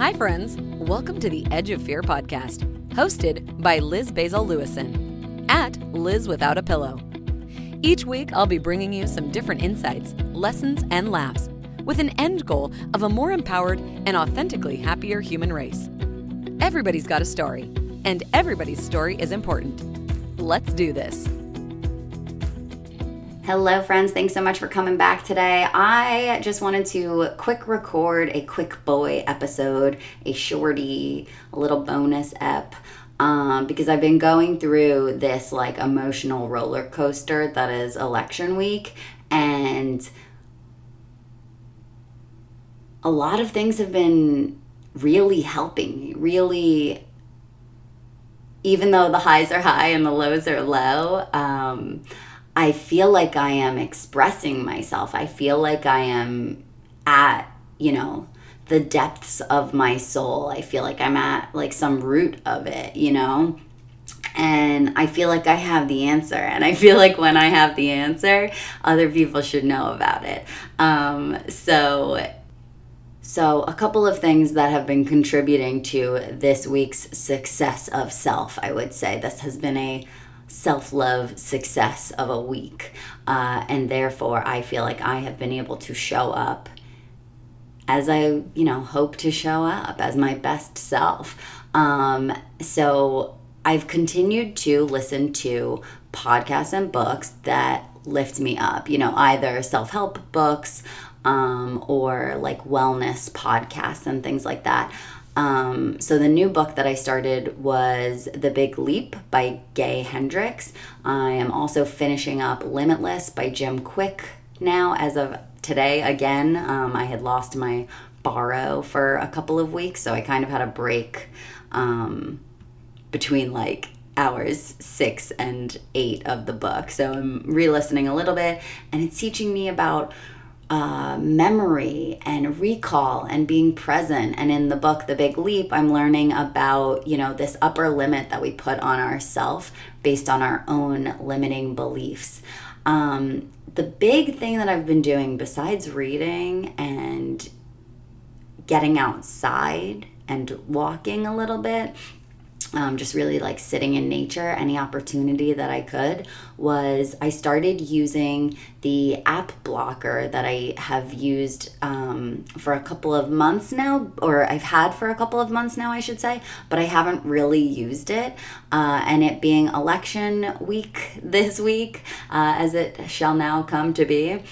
Hi, friends. Welcome to the Edge of Fear podcast, hosted by Liz Basil Lewison at Liz Without a Pillow. Each week, I'll be bringing you some different insights, lessons, and laughs with an end goal of a more empowered and authentically happier human race. Everybody's got a story, and everybody's story is important. Let's do this. Hello, friends. Thanks so much for coming back today. I just wanted to quick record a quick boy episode, a shorty, a little bonus ep. Um, because I've been going through this like emotional roller coaster that is election week, and a lot of things have been really helping me, really, even though the highs are high and the lows are low. Um, I feel like I am expressing myself. I feel like I am at, you know, the depths of my soul. I feel like I'm at like some root of it, you know? And I feel like I have the answer. And I feel like when I have the answer, other people should know about it. Um, so, so, a couple of things that have been contributing to this week's success of self, I would say. This has been a self love success of a week. Uh, and therefore, I feel like I have been able to show up as I, you know, hope to show up as my best self. Um, so I've continued to listen to podcasts and books that lift me up, you know, either self help books um, or like wellness podcasts and things like that. Um, so the new book that I started was The Big Leap by Gay Hendricks. I am also finishing up Limitless by Jim Kwik now as of today again. Um, I had lost my borrow for a couple of weeks, so I kind of had a break um, between like hours six and eight of the book. So I'm re listening a little bit, and it's teaching me about uh, memory and recall and being present. And in the book, The Big Leap, I'm learning about, you know, this upper limit that we put on ourselves based on our own limiting beliefs. Um, the big thing that I've been doing besides reading and getting outside and walking a little bit um, just really like sitting in nature any opportunity that i could was i started using the app blocker that i have used um, for a couple of months now or i've had for a couple of months now i should say but i haven't really used it. Uh, and it being election week this week uh, as it shall now come to be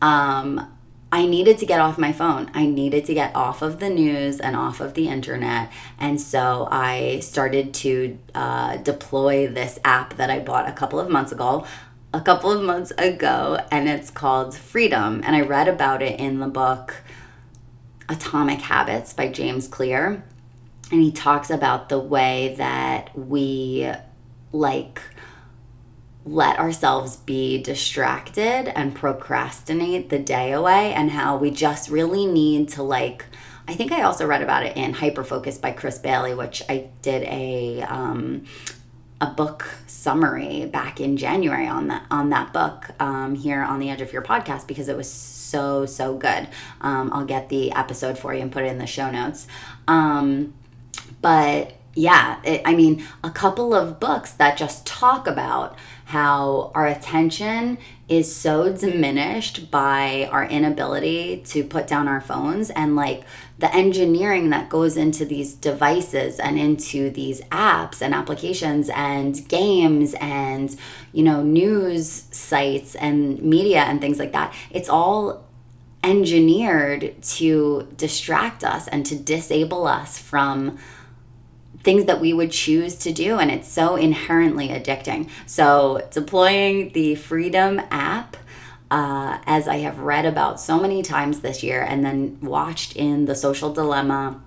um, I needed to get off my phone. I needed to get off of the news and off of the internet. And so I started to uh, deploy this app that I bought a couple of months ago. A couple of months ago, and it's called Freedom. And I read about it in the book Atomic Habits by James Clear. And he talks about the way that we like let ourselves be distracted and procrastinate the day away and how we just really need to like I think I also read about it in Hyperfocus by Chris Bailey, which I did a um, a book summary back in January on that on that book um, here on the Edge of Fear podcast because it was so so good. Um, I'll get the episode for you and put it in the show notes. Um, but yeah, it, I mean, a couple of books that just talk about how our attention is so diminished by our inability to put down our phones and like the engineering that goes into these devices and into these apps and applications and games and you know news sites and media and things like that. It's all engineered to distract us and to disable us from things that we would choose to do and it's so inherently addicting. So deploying the freedom app uh, as i have read about so many times this year and then watched in the social dilemma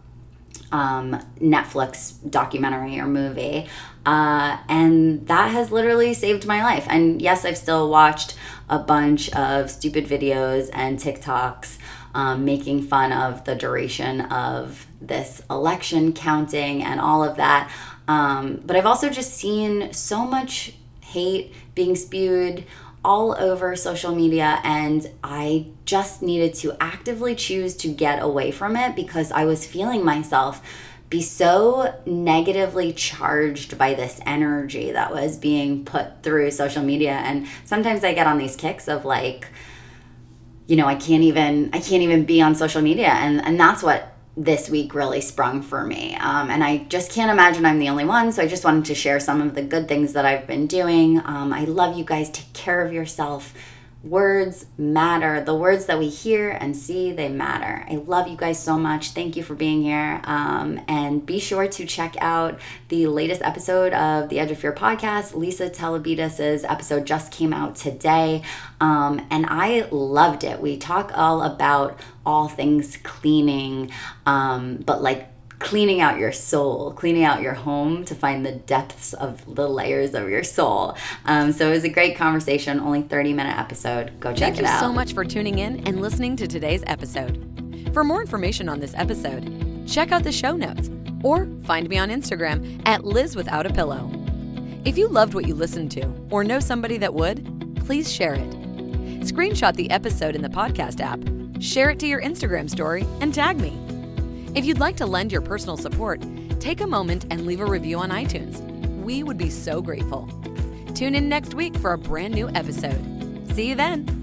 um, netflix documentary or movie uh, and that has literally saved my life. And yes i've still watched a bunch of stupid videos and tiktoks um, making fun of the duration of this election counting and all of that. Um, but I've also just seen so much hate being spewed all over social media and I just needed to actively choose to get away from it because I was feeling myself be so negatively charged by this energy that was being put through social media and sometimes I get on these kicks of like you know, I can't even I can't even be on social media and and that's what this week really sprung for me. Um, and I just can't imagine I'm the only one. So I just wanted to share some of the good things that I've been doing. Um, I love you guys. Take care of yourself. Words matter. The words that we hear and see, they matter. I love you guys so much. Thank you for being here. Um, and be sure to check out the latest episode of the Edge of Fear podcast. Lisa Telebidis' episode just came out today. Um, and I loved it. We talk all about all things cleaning, um, but like cleaning out your soul, cleaning out your home to find the depths of the layers of your soul. Um, so it was a great conversation, only 30 minute episode. Go check Thank it out. Thank you so much for tuning in and listening to today's episode. For more information on this episode, check out the show notes or find me on Instagram at Liz Without a Pillow. If you loved what you listened to or know somebody that would, please share it. Screenshot the episode in the podcast app, share it to your Instagram story, and tag me. If you'd like to lend your personal support, take a moment and leave a review on iTunes. We would be so grateful. Tune in next week for a brand new episode. See you then.